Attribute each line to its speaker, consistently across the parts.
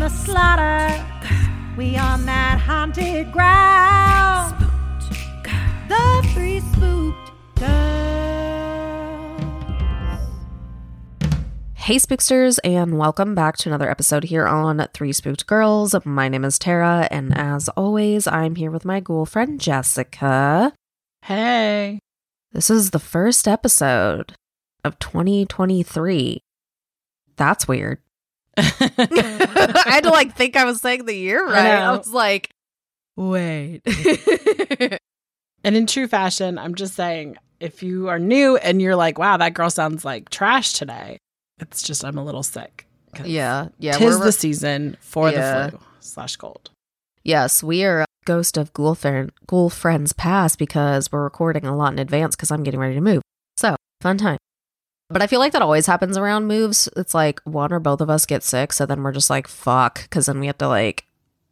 Speaker 1: the slaughter, we on that haunted ground. The three spooked girls.
Speaker 2: Hey, Spooksters, and welcome back to another episode here on Three Spooked Girls. My name is Tara, and as always, I'm here with my ghoul friend Jessica.
Speaker 3: Hey.
Speaker 2: This is the first episode of 2023. That's weird. I had to like think I was saying the year right. I,
Speaker 3: know.
Speaker 2: was like, wait.
Speaker 3: And in true fashion, I'm just saying if you are new and you're like, wow, that girl sounds like trash today, it's just I'm a little sick.
Speaker 2: yeah, yeah.
Speaker 3: Tis the season for
Speaker 2: Yeah.
Speaker 3: the flu slash cold.
Speaker 2: Yes, we are Ghost of Ghoul, Friend, Ghoul Friends Past because we're recording a lot in advance because I'm getting ready to move. So, fun time. But I feel like that always happens around moves. It's like one or both of us get sick, so then we're just like, fuck, because then we have to like,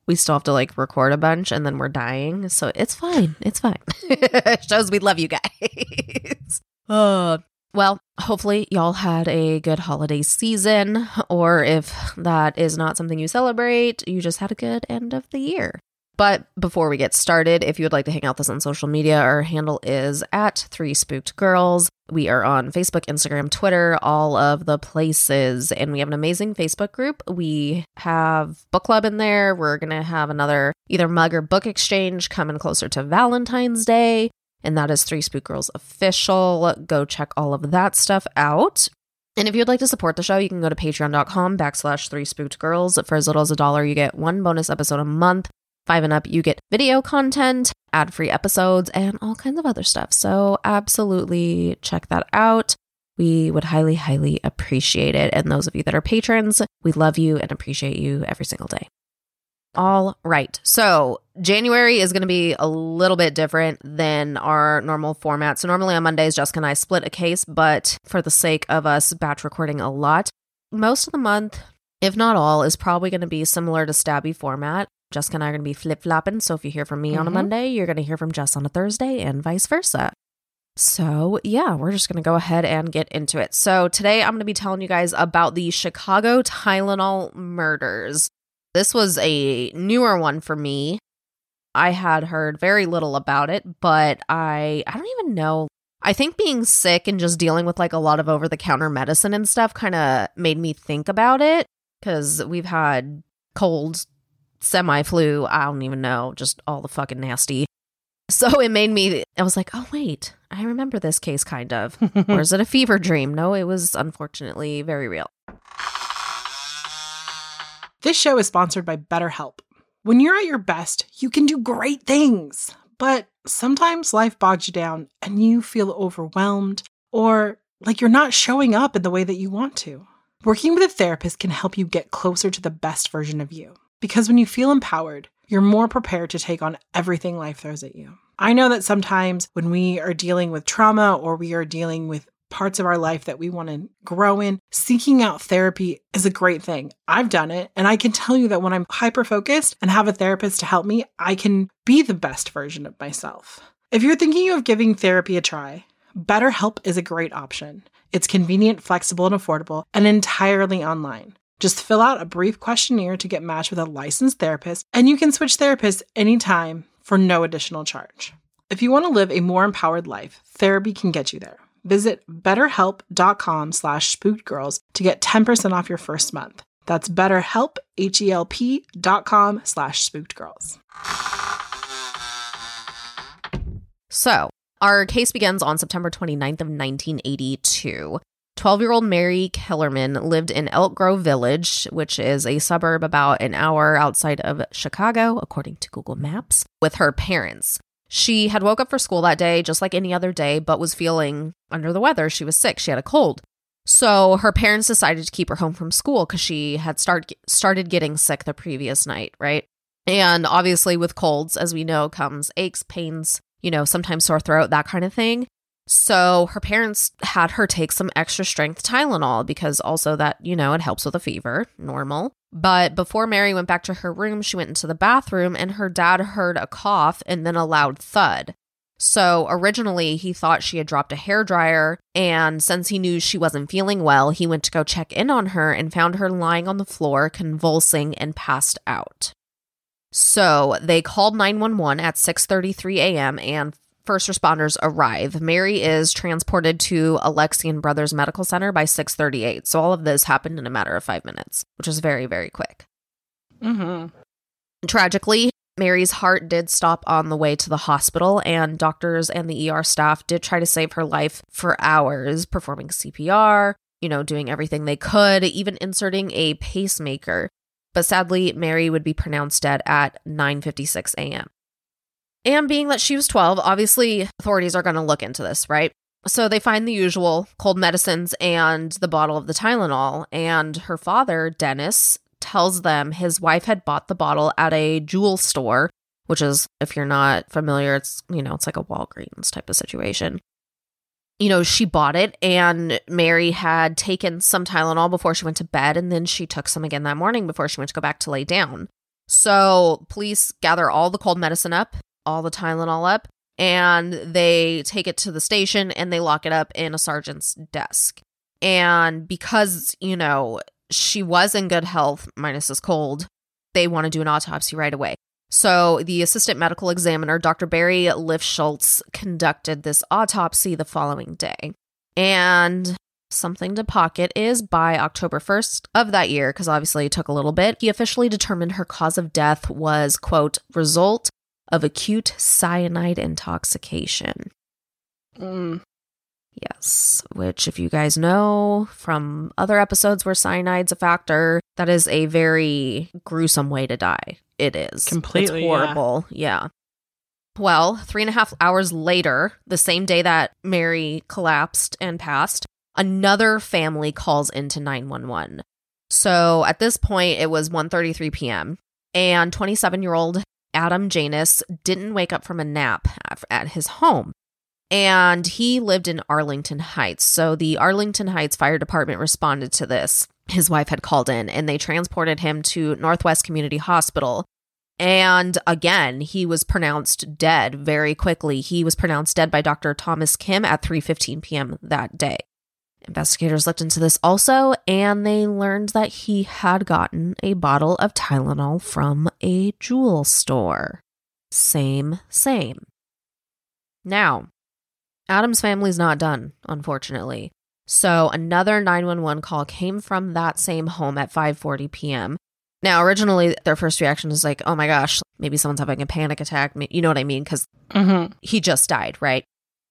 Speaker 2: we still have to like record a bunch and then we're dying. So it's fine. It's fine. Shows we love you guys. Uh, well, hopefully y'all had a good holiday season, or if that is not something you celebrate, you just had a good end of the year. But before we get started, if you would like to hang out with us on social media, our handle is at Three Spooked Girls. We are on Facebook, Instagram, Twitter, all of the places, and we have an amazing Facebook group. We have book club in there. We're gonna have another either mug or book exchange coming closer to Valentine's Day and that is Three Spook Girls Official. Go check all of that stuff out. And if you'd like to support the show, you can go to patreon.com backslash three spooked girls. For as little as a dollar, you get one bonus episode a month. Five and up, you get video content, ad free episodes, and all kinds of other stuff. So absolutely check that out. We would highly, highly appreciate it. And those of you that are patrons, we love you and appreciate you every single day. All right. So January is going to be a little bit different than our normal format. So normally on Mondays, Jessica and I split a case, but for the sake of us batch recording a lot, most of the month, if not all, is probably going to be similar to Stabby format. Jessica and I are going to be flip flopping. So if you hear from me on a
Speaker 3: Mhm.
Speaker 2: Monday, you're going to hear from Jess on a Thursday and vice versa. So, yeah, we're just going to go ahead and get into it. So, today I'm going to be telling you guys about the Chicago Tylenol murders. This was a newer one for me. I had heard very little about it, but I I don't even know. I think being sick and just dealing with like a lot of over the counter medicine and stuff kind of made me think about it cuz we've had colds, semi flu, I don't even know, just all the fucking nasty. So it made me I was like, "Oh wait, I remember this case kind of." or is it a fever dream? No, it was unfortunately very real.
Speaker 3: This show is sponsored by BetterHelp. When you're at your best, you can do great things, but sometimes life bogs you down and you feel overwhelmed or like you're not showing up in the way that you want to. Working with a therapist can help you get closer to the best version of you because when you feel empowered, you're more prepared to take on everything life throws at you. I know that sometimes when we are dealing with trauma or we are dealing with parts of our life that we want to grow in, seeking out therapy is a great thing. I've done it, and I can tell you that when I'm hyper focused and have a therapist to help me, I can be the best version of myself. If you're thinking of giving therapy a try, BetterHelp is a great option. It's convenient, flexible, and affordable, and entirely online. Just fill out a brief questionnaire to get matched with a licensed therapist, and you can switch therapists anytime for no additional charge. If you want to live a more empowered life, therapy can get you there. Visit betterhelp.com slash spookedgirls to get 10% off your first month. That's betterhelp, H-E-L-P dot com slash spookedgirls.
Speaker 2: So, our case begins on September 29th of 1982. 12-year-old Mary Kellerman lived in Elk Grove Village, which is a suburb about an hour outside of Chicago, according to Google Maps, with her parents. She had woke up for school that day just like any other day, but was feeling under the weather. She was sick. She had a cold. So her parents decided to keep her home from school because she had start, started getting sick the previous night, right? And obviously, with colds, as we know, comes aches, pains, you know, sometimes sore throat, that kind of thing. So her parents had her take some extra strength Tylenol because also that, you know, it helps with a fever, normal. But before Mary went back to her room, she went into the bathroom and her dad heard a cough and then a loud thud. So originally he thought she had dropped a hair dryer, and since he knew she wasn't feeling well, he went to go check in on her and found her lying on the floor, convulsing and passed out. So they called 911 at 6:33 a.m. and first responders arrive. Mary is transported to Alexian Brothers Medical Center by 6:38. So all of this happened in a matter of 5 minutes, which is very very quick.
Speaker 3: Mm-hmm.
Speaker 2: Tragically, Mary's heart did stop on the way to the hospital, and doctors and the ER staff did try to save her life for hours, performing CPR, you know, doing everything they could, even inserting a pacemaker. But sadly, Mary would be pronounced dead at 9:56 a.m. And being that she was 12, obviously authorities are going to look into this, right? So they find the usual cold medicines and the bottle of the Tylenol, and her father, Dennis, tells them his wife had bought the bottle at a jewel store, which is, if you're not familiar, it's, you know, it's like a Walgreens type of situation. You know, she bought it and Mary had taken some Tylenol before she went to bed, and then she took some again that morning before she went to go back to lay down. So, police gather all the cold medicine up, all the Tylenol up, and they take it to the station and they lock it up in a sergeant's desk. And because, you know, she was in good health, minus this cold, they want to do an autopsy right away. So the assistant medical examiner, Dr. Barry Lifschultz, conducted this autopsy the following day. And something to pocket is by October 1st of that year, because obviously it took a little bit, he officially determined her cause of death was, quote, result of acute cyanide intoxication.
Speaker 3: Mm.
Speaker 2: Yes, which, if you guys know from other episodes where cyanide's a factor, that is a very gruesome way to die. It is.
Speaker 3: Completely,
Speaker 2: It's horrible. Yeah. Well, three and a half hours later, the same day that Mary collapsed and passed, another family calls into 911. So at this point, it was 1.33 p.m. And 27-year-old Adam Janus didn't wake up from a nap at- his home and he lived in Arlington Heights. So the Arlington Heights Fire Department responded to this. His wife had called in and they transported him to Northwest Community Hospital. And again, he was pronounced dead very quickly. He was pronounced dead by Dr. Thomas Kim at 3:15 p.m. that day. Investigators looked into this also and they learned that he had gotten a bottle of Tylenol from a jewel store. Same, same. Now, Adam's family's not done, unfortunately. So another 911 call came from that same home at 5:40 p.m. Now, originally their first reaction is like, "Oh my gosh, maybe someone's having a panic attack." You know what I mean? Cuz
Speaker 3: Mm-hmm.
Speaker 2: he just died, right?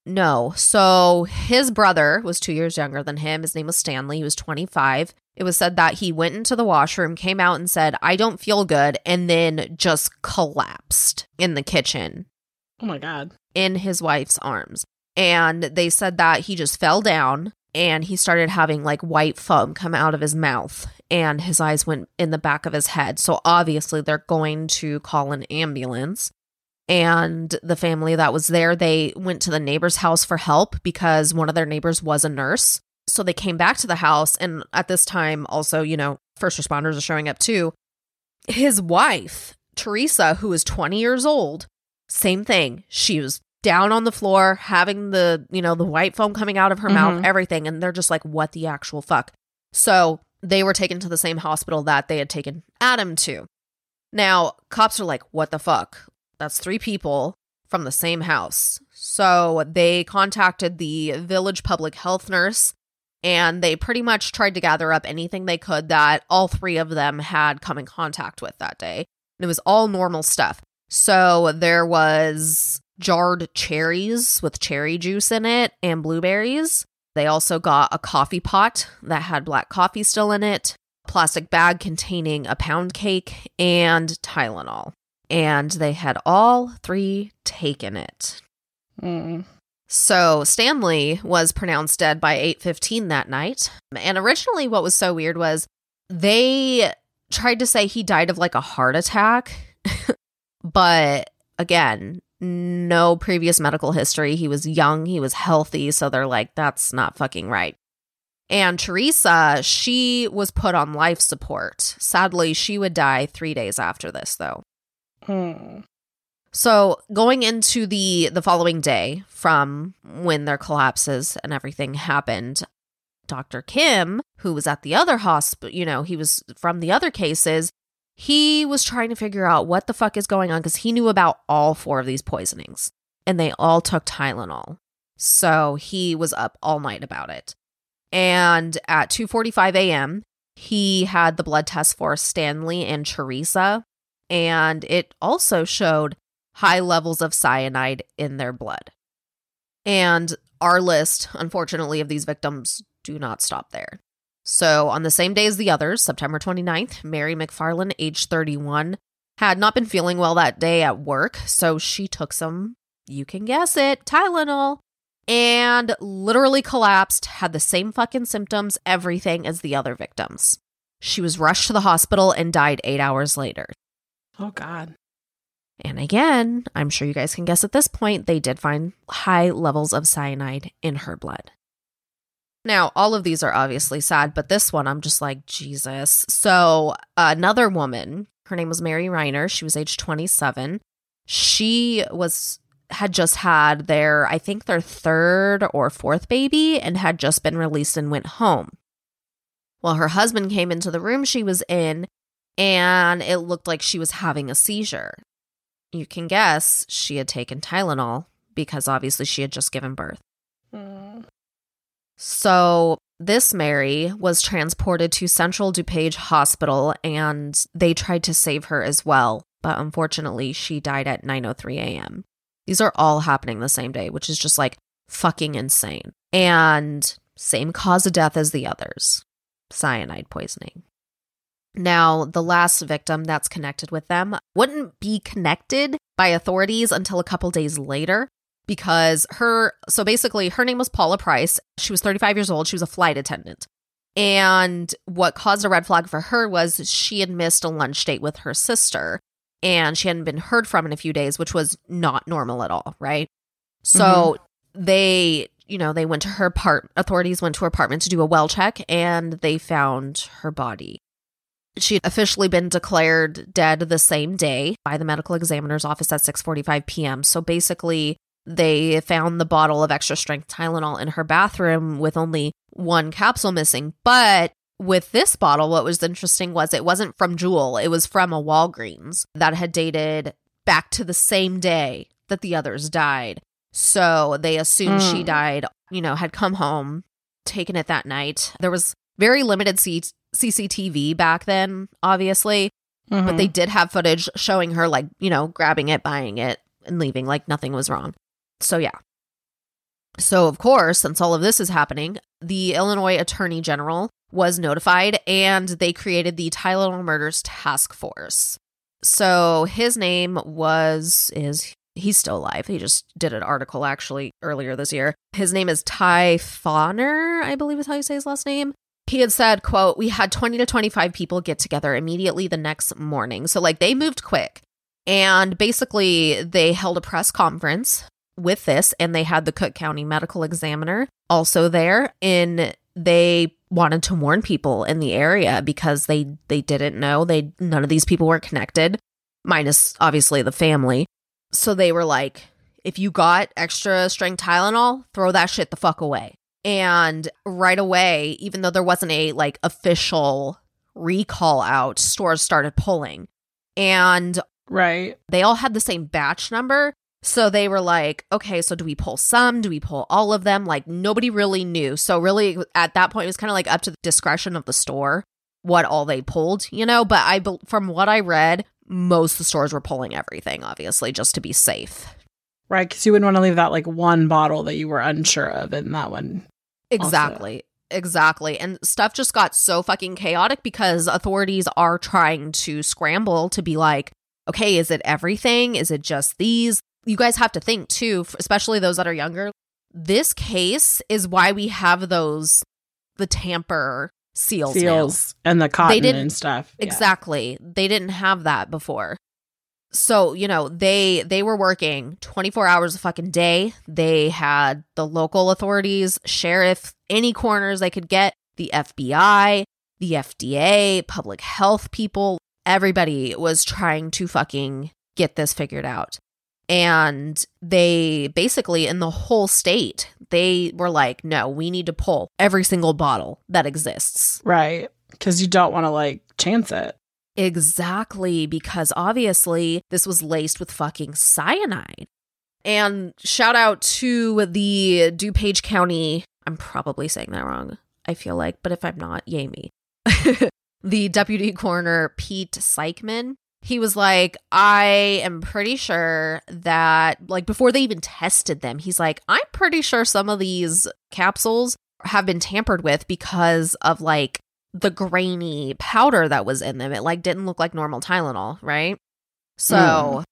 Speaker 2: No. So his brother was 2 years younger than him. His name was Stanley. He was 25. It was said that he went into the washroom, came out and said, "I don't feel good," and then just collapsed in the kitchen
Speaker 3: Oh my god.
Speaker 2: in his wife's arms. And they said that he just fell down and he started having like white foam come out of his mouth and his eyes went in the back of his head. So obviously they're going to call an ambulance. And the family that was there, they went to the neighbor's house for help because one of their neighbors was a nurse. So they came back to the house. And at this time, also, you know, first responders are showing up too. His wife, Teresa, who is 20 years old, same thing. She was down on the floor, having the, you know, the white foam coming out of her mouth,
Speaker 3: Mhm.
Speaker 2: everything. And they're just like, what the actual fuck? So they were taken to the same hospital that they had taken Adam to. Now, cops are like, what the fuck? That's three people from the same house. So they contacted the village public health nurse and they pretty much tried to gather up anything they could that all three of them had come in contact with that day. And it was all normal stuff. So there was jarred cherries with cherry juice in it and blueberries. They also got a coffee pot that had black coffee still in it, a plastic bag containing a pound cake, and Tylenol. And they had all three taken it.
Speaker 4: Mm.
Speaker 2: So Stanley was pronounced dead by 8:15 that night. And originally what was so weird was they tried to say he died of like a heart attack. but again, no previous medical history. He was young, he was healthy, so they're like that's not fucking right. And Teresa, she was put on life support. Sadly, she would die 3 days after this though.
Speaker 4: Mm.
Speaker 2: So going into the the following day from when their collapses and everything happened, Dr. Kim, who was at the other hospital, you know, he was from the other cases, he was trying to figure out what the fuck is going on because he knew about all four of these poisonings and they all took Tylenol. So he was up all night about it. And at 2:45 a.m., he had the blood test for Stanley and Teresa and it also showed high levels of cyanide in their blood. And our list, unfortunately, of these victims do not stop there. So, on the same day as the others, September 29th, Mary McFarland, age 31, had not been feeling well that day at work. So, she took some, you can guess it, Tylenol, and literally collapsed, had the same fucking symptoms, everything as the other victims. She was rushed to the hospital and died eight hours later.
Speaker 4: Oh, God.
Speaker 2: And again, I'm sure you guys can guess at this point, they did find high levels of cyanide in her blood. Now, all of these are obviously sad, but this one, I'm just like, Jesus. So, another woman, her name was Mary Reiner. She was age 27. She was had just had their I think their third or fourth baby and had just been released and went home. Well, her husband came into the room she was in and it looked like she was having a seizure. You can guess she had taken Tylenol because obviously she had just given birth.
Speaker 4: Mm.
Speaker 2: So, this Mary was transported to Central DuPage Hospital and they tried to save her as well, but unfortunately she died at 9:03 a.m. These are all happening the same day, which is just like fucking insane. And same cause of death as the others. Cyanide poisoning. Now, the last victim that's connected with them wouldn't be connected by authorities until a couple days later because her, so basically, her name was Paula Prince. She was 35 years old. She was a flight attendant. And what caused a red flag for her was she had missed a lunch date with her sister and she hadn't been heard from in a few days, which was not normal at all, right? So mm-hmm. they, you know, they went to her part, authorities went to her apartment to do a well check and they found her body. She had officially been declared dead the same day by the medical examiner's office at 6:45 p.m. So basically, they found the bottle of extra strength Tylenol in her bathroom with only one capsule missing. But with this bottle, what was interesting was it wasn't from Jewel, it was from a Walgreens that had dated back to the same day that the others died. So they assumed she
Speaker 4: Mm.
Speaker 2: died, you know, had come home, taken it that night. There was very limited C- CCTV back then, obviously, but
Speaker 4: Mhm.
Speaker 2: they did have footage showing her, like, you know, grabbing it, buying it, and leaving like nothing was wrong. So, yeah. So, of course, since all of this is happening, the Illinois Attorney General was notified and they created the Tylenol Murders Task Force. So, his name was, is, he's still alive. He just did an article actually earlier this year. His name is Ty Fahner, I believe is how you say his last name. He had said, quote, we had 20 to 25 people get together immediately the next morning. So, like, they moved quick. And basically, they held a press conference with this, and they had the Cook County medical examiner also there. And they wanted to warn people in the area because they they didn't know they none of these people were connected, minus obviously the family. So they were like, if you got extra strength Tylenol, throw that shit the fuck away. And right away, even though there wasn't a like official recall out, stores started pulling. And
Speaker 4: right.
Speaker 2: they all had the same batch number, So they were like, okay, so do we pull some? Do we pull all of them? Like nobody really knew. So really at that point it was kind of like up to the discretion of the store what all they pulled, you know, but I from what I read, most of the stores were pulling everything obviously just to be safe.
Speaker 3: Right, because you wouldn't want to leave that like one bottle that you were unsure of in that one.
Speaker 2: Exactly. Exactly. And stuff just got so fucking chaotic because authorities are trying to scramble to be like, okay, is it everything? Is it just these? You guys have to think too, especially those that are younger. This case is why we have those, the tamper seals. now.
Speaker 3: Seals and the cotton
Speaker 2: didn't-
Speaker 3: and stuff. Yeah.
Speaker 2: Exactly. They didn't have that before. So, you know, they they were working 24 hours a fucking day. They had the local authorities, sheriff, any corners they could get, the FBI, the FDA, public health people, everybody was trying to fucking get this figured out. And they basically in the whole state, they were like, "No, we need to pull every single bottle that exists."
Speaker 3: Right. Because you don't want to like chance it.
Speaker 2: Exactly, because obviously this was laced with fucking cyanide. And shout out to the DuPage County, I'm probably saying that wrong, I feel like, but if I'm not, yay me. the deputy coroner, Pete Sykman, he was like, I am pretty sure that, like, before they even tested them, he's like, I'm pretty sure some of these capsules have been tampered with because of like the grainy powder that was in them. It like didn't look like normal Tylenol, right? So
Speaker 3: Mm.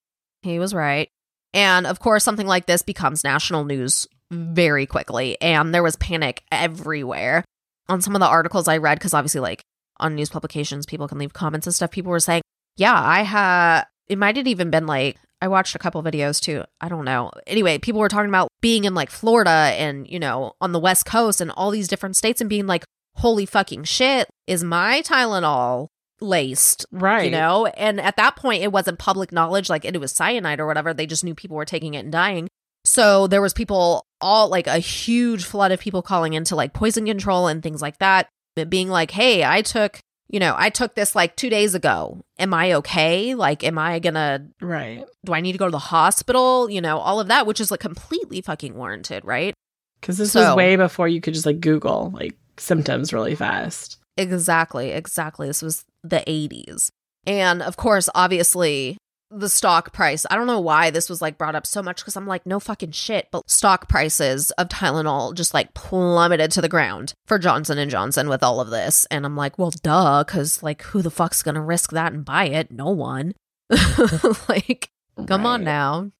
Speaker 2: he was right. And of course, something like this becomes national news very quickly. And there was panic everywhere. On some of the articles I read, because obviously, like on news publications, people can leave comments and stuff. People were saying, Yeah, I had, it might have even been like, I watched a couple videos too. I don't know. Anyway, people were talking about being in like Florida and, you know, on the West Coast and all these different states and being like, holy fucking shit, is my Tylenol laced?
Speaker 3: Right.
Speaker 2: You know? And at that point, it wasn't public knowledge, like it was cyanide or whatever. They just knew people were taking it and dying. So there was people, all like a huge flood of people calling into like poison control and things like that, but being like, hey, I took, you know, I took this like two days ago. Am I okay? Like, am I gonna
Speaker 3: Right.
Speaker 2: do I need to go to the hospital? You know, all of that, which is like completely fucking warranted, right?
Speaker 3: Because this
Speaker 2: So-
Speaker 3: was way before you could just like Google like symptoms really fast.
Speaker 2: Exactly, exactly. This was the 80s. And of course, obviously, the stock price. I don't know why this was like brought up so much because I'm like, no fucking shit. But stock prices of Tylenol just like plummeted to the ground for Johnson and Johnson with all of this. And I'm like, well, duh, because like who the fuck's gonna risk that and buy it? No one. like, come on now.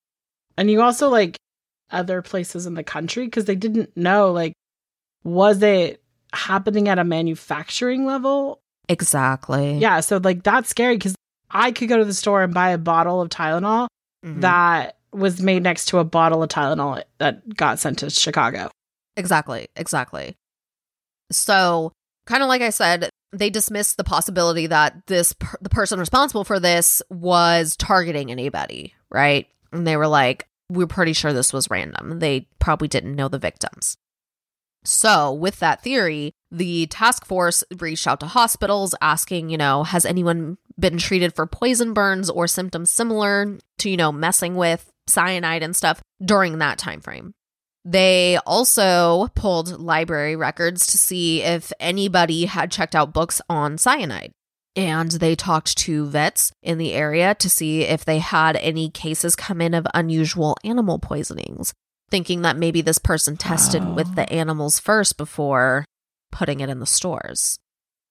Speaker 3: And you also like other places in the country because they didn't know like was it happening at a manufacturing level?
Speaker 2: Exactly.
Speaker 3: Yeah, so like that's scary because I could go to the store and buy a bottle of Tylenol
Speaker 2: Mhm.
Speaker 3: that was made next to a bottle of Tylenol that got sent to Chicago.
Speaker 2: Exactly, exactly. So, kind of like I said, they dismissed the possibility that this per- the person responsible for this was targeting anybody, right? And they were like, "We're pretty sure this was random. They probably didn't know the victims." So, with that theory, the task force reached out to hospitals asking, you know, has anyone been treated for poison burns or symptoms similar to, you know, messing with cyanide and stuff during that time frame. They also pulled library records to see if anybody had checked out books on cyanide. And they talked to vets in the area to see if they had any cases come in of unusual animal poisonings, thinking that maybe this person tested with the ah. animals first before putting it in the stores.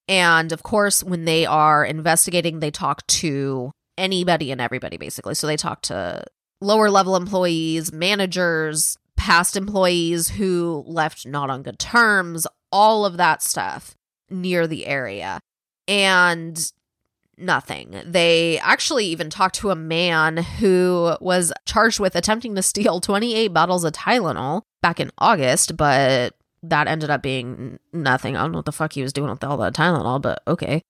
Speaker 2: And of course, when they are investigating, they talk to anybody and everybody basically. So they talk to lower level employees, managers, past employees who left not on good terms, all of that stuff near the area. And nothing. They actually even talked to a man who was charged with attempting to steal 28 bottles of Tylenol back in August, but that ended up being nothing. I don't know what the fuck he was doing with all that Tylenol, but okay.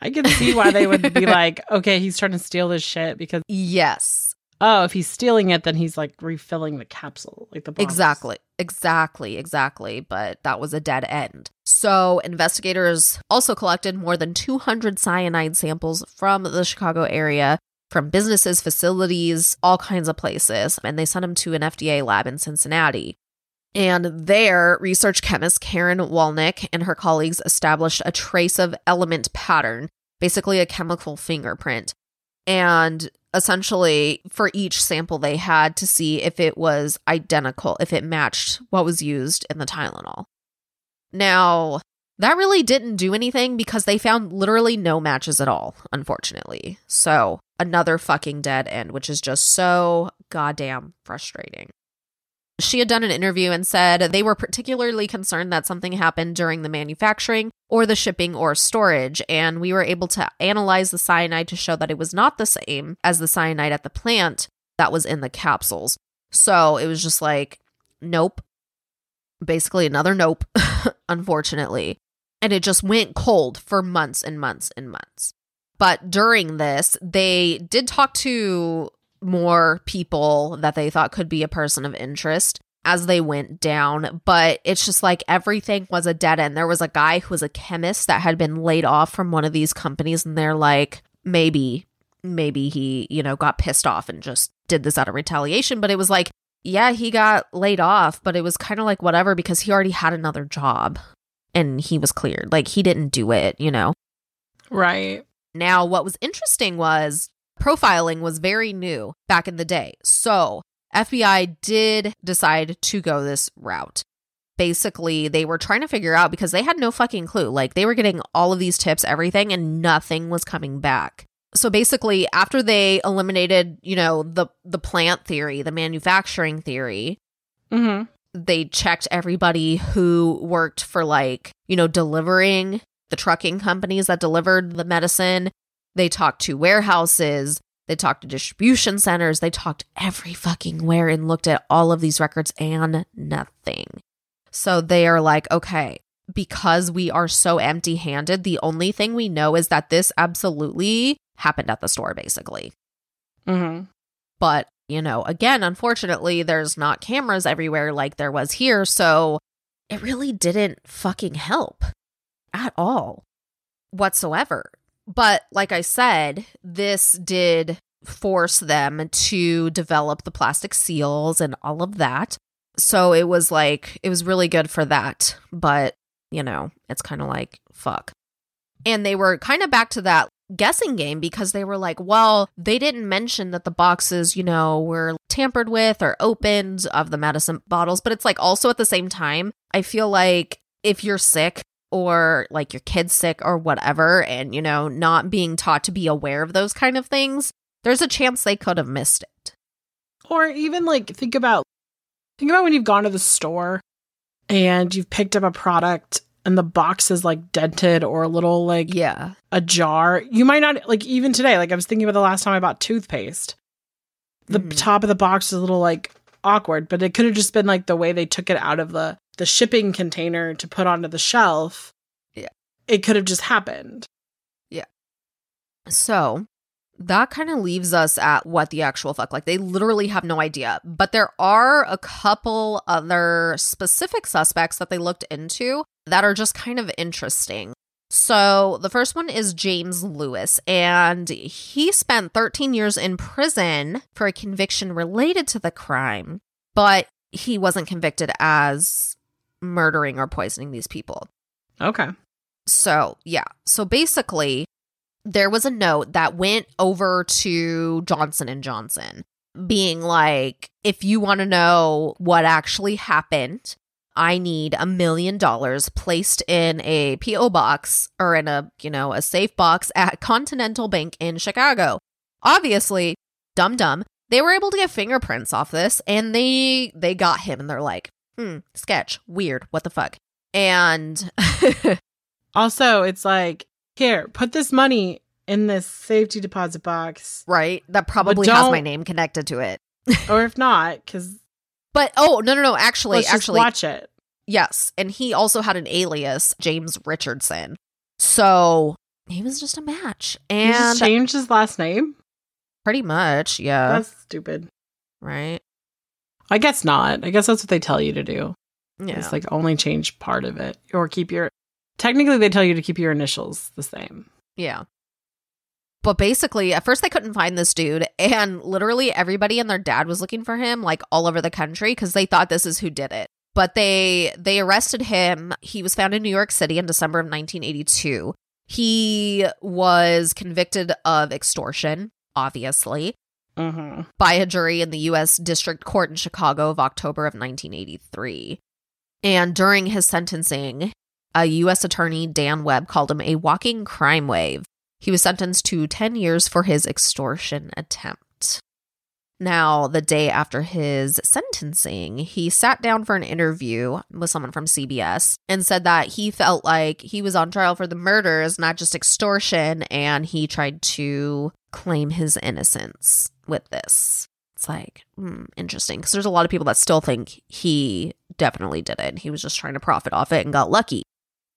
Speaker 3: I can see why they would be like, okay, he's trying to steal this shit because
Speaker 2: Yes,
Speaker 3: oh, if he's stealing it, then he's like refilling the capsule, like the.
Speaker 2: Exactly. Exactly. Exactly. But that was a dead end. So, investigators also collected more than 200 cyanide samples from the Chicago area from businesses, facilities, all kinds of places. And they sent them to an FDA lab in Cincinnati. And there, research chemist Karen Walnick and her colleagues established a trace of element pattern, basically a chemical fingerprint. And essentially, for each sample, they had to see if it was identical, if it matched what was used in the Tylenol. Now, that really didn't do anything because they found literally no matches at all, unfortunately. So, another fucking dead end, which is just so goddamn frustrating. She had done an interview and said they were particularly concerned that something happened during the manufacturing or the shipping or storage, and we were able to analyze the cyanide to show that it was not the same as the cyanide at the plant that was in the capsules. So it was just like, nope. Basically, another nope, unfortunately. And it just went cold for months and months and months. But during this, they did talk to more people that they thought could be a person of interest as they went down. But it's just like everything was a dead end. There was a guy who was a chemist that had been laid off from one of these companies, and they're like, maybe, maybe he, you know, got pissed off and just did this out of retaliation. But it was like, yeah, he got laid off, but it was kind of like whatever because he already had another job and he was cleared. Like he didn't do it, you know?
Speaker 3: Right.
Speaker 2: Now, what was interesting was profiling was very new back in the day. So, FBI did decide to go this route. Basically, they were trying to figure out because they had no fucking clue. Like, they were getting all of these tips, everything, and nothing was coming back. So basically, after they eliminated, you know, the the plant theory, the manufacturing theory,
Speaker 3: Mm-hmm.
Speaker 2: they checked everybody who worked for like, you know, delivering the trucking companies that delivered the medicine. They talked to warehouses, they talked to distribution centers, they talked every fucking where and looked at all of these records and nothing. So they are like, okay, because we are so empty handed, the only thing we know is that this absolutely happened at the store, basically.
Speaker 3: Mm-hmm.
Speaker 2: But, you know, again, unfortunately, there's not cameras everywhere like there was here. So it really didn't fucking help at all whatsoever. But like I said, this did force them to develop the plastic seals and all of that. So it was like, it was really good for that. But, you know, it's kind of like, fuck. And they were kind of back to that guessing game because they were like, well, they didn't mention that the boxes, you know, were tampered with or opened of the medicine bottles. But it's like also at the same time, I feel like if you're sick or like your kid's sick or whatever, and, you know, not being taught to be aware of those kind of things, there's a chance they could have missed it.
Speaker 3: Or even like think about think about when you've gone to the store and you've picked up a product and the box is like dented or a little like
Speaker 2: Yeah.
Speaker 3: a jar. You might not like even today. Like I was thinking about the last time I bought toothpaste. The
Speaker 2: Mhm.
Speaker 3: top of the box is a little like awkward, but it could have just been like the way they took it out of the the shipping container to put onto the shelf.
Speaker 2: Yeah.
Speaker 3: It could have just happened. Yeah.
Speaker 2: So that kind of leaves us at what the actual fuck. Like they literally have no idea. But there are a couple other specific suspects that they looked into that are just kind of interesting. So the first one is James Lewis, and he spent 13 years in prison for a conviction related to the crime, but he wasn't convicted as murdering or poisoning these people.
Speaker 3: Okay.
Speaker 2: So, yeah. So basically, there was a note that went over to Johnson and Johnson being like, if you want to know what actually happened, I need a million dollars placed in a PO box or in a, you know, a safe box at Continental Bank in Chicago. Obviously, dumb dumb, they were able to get fingerprints off this and they they got him and they're like, "Hmm, sketch, weird, what the fuck?" And
Speaker 3: Also, it's like, here, put this money in this safety deposit box.
Speaker 2: right, that probably has my name connected to it.
Speaker 3: or if not, because
Speaker 2: But oh, no no no, actually
Speaker 3: let's just
Speaker 2: actually
Speaker 3: watch it.
Speaker 2: Yes, and he also had an alias, James Richardson. So he was just a match,
Speaker 3: He
Speaker 2: and
Speaker 3: just changed his last name?
Speaker 2: pretty much, yeah,
Speaker 3: That's stupid.
Speaker 2: right,
Speaker 3: I guess not. I guess that's what they tell you to do.
Speaker 2: yeah,
Speaker 3: It's like only change part of it or keep your. Technically, they tell you to keep your initials the same.
Speaker 2: yeah. But basically, at first they couldn't find this dude, and literally everybody and their dad was looking for him, like all over the country, because they thought this is who did it. But they they arrested him. He was found in New York City in December of 1982. He was convicted of extortion, obviously,
Speaker 4: Mm-hmm.
Speaker 2: by a jury in the U.S. District Court in Chicago of October of 1983. And during his sentencing, a U.S. attorney, Dan Webb, called him a walking crime wave. He was sentenced to 10 years for his extortion attempt. Now, the day after his sentencing, he sat down for an interview with someone from CBS and said that he felt like he was on trial for the murders, not just extortion, and he tried to claim his innocence with this. It's like, hmm, interesting, because there's a lot of people that still think he definitely did it. He was just trying to profit off it and got lucky.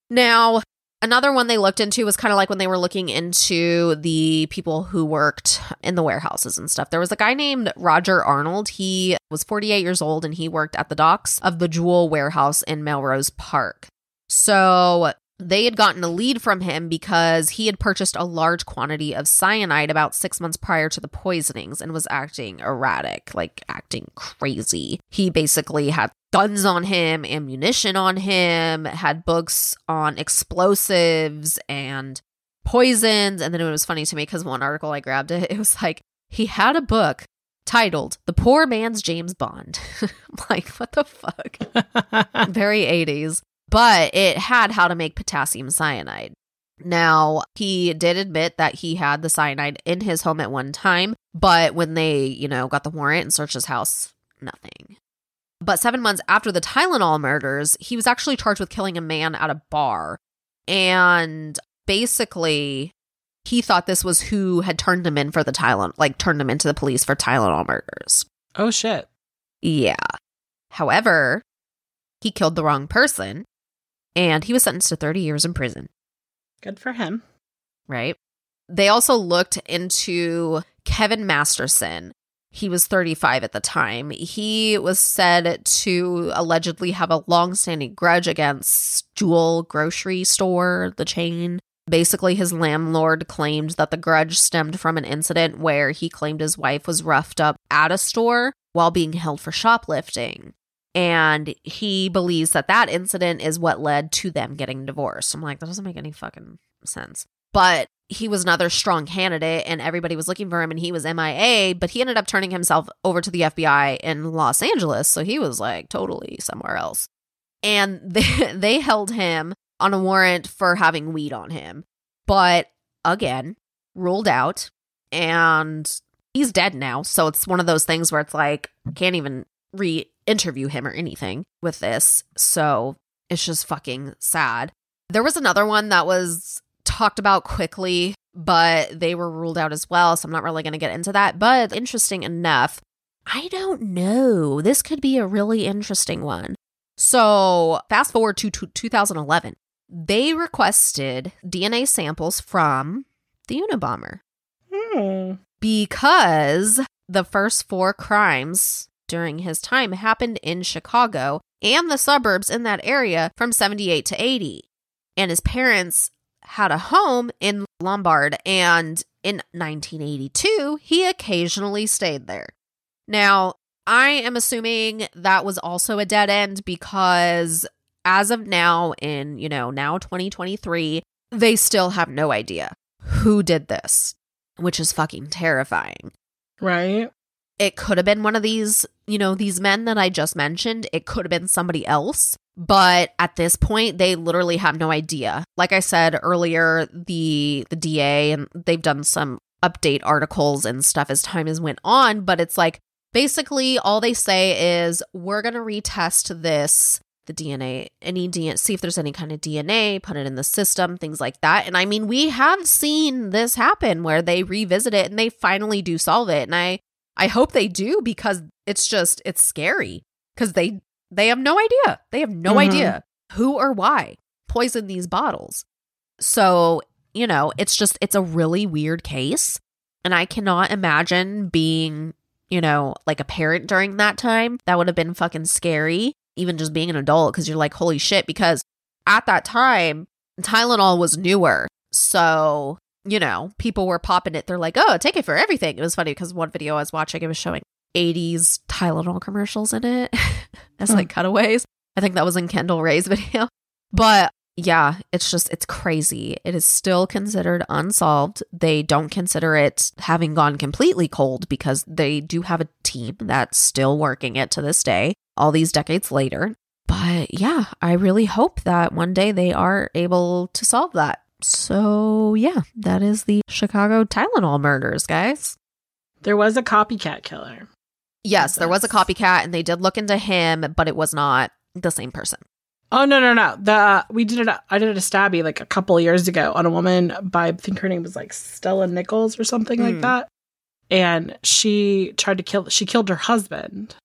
Speaker 2: Now, Another one they looked into was kind of like when they were looking into the people who worked in the warehouses and stuff. There was a guy named Roger Arnold. He was 48 years old and he worked at the docks of the Jewel warehouse in Melrose Park. So they had gotten a lead from him because he had purchased a large quantity of cyanide about six months prior to the poisonings and was acting erratic, like acting crazy. He basically had guns on him, ammunition on him, had books on explosives and poisons. And then it was funny to me because one article I grabbed it, it was like, he had a book titled The Poor Man's James Bond. like, what the fuck? Very 80s. But it had how to make potassium cyanide. Now, he did admit that he had the cyanide in his home at one time, but when they, you know, got the warrant and searched his house, nothing. But seven months after the Tylenol murders, he was actually charged with killing a man at a bar. And basically, he thought this was who had turned him in for the Tylenol, like turned him into the police for Tylenol murders.
Speaker 3: Oh shit.
Speaker 2: Yeah. However, he killed the wrong person and he was sentenced to 30 years in prison,
Speaker 4: Good for him.
Speaker 2: right? They also looked into Kevin Masterson. He was 35 at the time. He was said to allegedly have a long-standing grudge against Jewel Grocery Store, the chain. Basically, his landlord claimed that the grudge stemmed from an incident where he claimed his wife was roughed up at a store while being held for shoplifting. And he believes that that incident is what led to them getting divorced. I'm like, that doesn't make any fucking sense. But he was another strong candidate and everybody was looking for him and he was MIA, but he ended up turning himself over to the FBI in Los Angeles. So he was like totally somewhere else. And they, they held him on a warrant for having weed on him, but again, ruled out. And he's dead now. So it's one of those things where it's like, can't even re interview him or anything with this. So it's just fucking sad. There was another one that was talked about quickly, but they were ruled out as well. So I'm not really going to get into that. But interesting enough, I don't know. This could be a really interesting one. So fast forward to, to 2011, they requested DNA samples from the Unabomber
Speaker 4: Hmm.
Speaker 2: because the first four crimes during his time happened in Chicago and the suburbs in that area from 78 to 80. And his parents had a home in Lombard, and in 1982, he occasionally stayed there. Now, I am assuming that was also a dead end because as of now, in, you know, now 2023, they still have no idea who did this, which is fucking terrifying.
Speaker 4: Right.
Speaker 2: It could have been one of these, you know, these men that I just mentioned. It could have been somebody else. But at this point, they literally have no idea. Like I said earlier, the the DA and they've done some update articles and stuff as time has went on, but it's like basically all they say is we're gonna retest this the DNA, any DNA, see if there's any kind of DNA, put it in the system, things like that. And I mean, we have seen this happen where they revisit it and they finally do solve it. And I I hope they do because it's just it's scary because they they have no idea. They have no
Speaker 4: Mhm.
Speaker 2: idea who or why poisoned these bottles. So, you know, it's just it's a really weird case and I cannot imagine being, you know, like a parent during that time. That would have been fucking scary even just being an adult cuz you're like holy shit because at that time Tylenol was newer. So, you know, people were popping it. They're like, oh, take it for everything. It was funny because one video I was watching, it was showing 80s Tylenol commercials in it as like hmm. cutaways. I think that was in Kendall Rae's video. But yeah, it's just, it's crazy. It is still considered unsolved. They don't consider it having gone completely cold because they do have a team that's still working it to this day, all these decades later. But yeah, I really hope that one day they are able to solve that. So yeah, that is the Chicago Tylenol murders, guys.
Speaker 3: There was a copycat killer.
Speaker 2: Yes, there was a copycat and they did look into him, but it was not the same person.
Speaker 3: Oh no no no! The we did it. I did it a stabby like a couple years ago on a woman by I think her name was like Stella Nichols or something like
Speaker 2: Hmm.
Speaker 3: that, and she tried to kill. She killed her husband.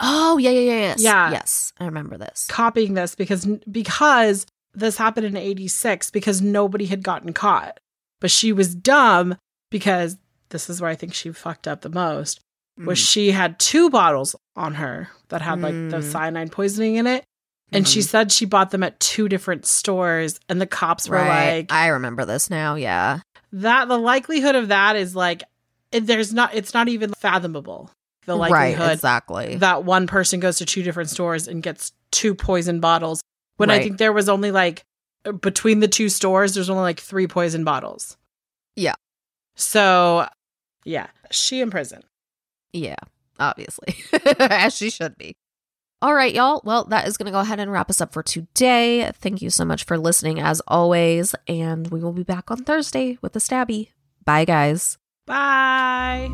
Speaker 2: Oh, yeah, yeah, yeah, yes.
Speaker 3: Yeah.
Speaker 2: Yes, I remember this.
Speaker 3: copying this because because this happened in 86 because nobody had gotten caught but she was dumb because this is where i think she fucked up the most was
Speaker 2: Mm.
Speaker 3: she had two bottles on her that had like the
Speaker 2: Mm.
Speaker 3: cyanide poisoning in it and she
Speaker 2: Mhm.
Speaker 3: said she bought them at two different stores and the cops were
Speaker 2: right.
Speaker 3: like
Speaker 2: I remember this now, yeah.
Speaker 3: that the likelihood of that is like there's not it's not even fathomable the likelihood
Speaker 2: right, exactly.
Speaker 3: that one person goes to two different stores and gets two poison bottles when I think there was only like between the two stores there's only like three poison bottles.
Speaker 2: Yeah.
Speaker 3: So, yeah, she in prison.
Speaker 2: Yeah, obviously. As she should be. All right, y'all. Well, that is going to go ahead and wrap us up for today. Thank you so much for listening, as always. And we will be back on Thursday with the stabby. Bye, guys.
Speaker 3: Bye.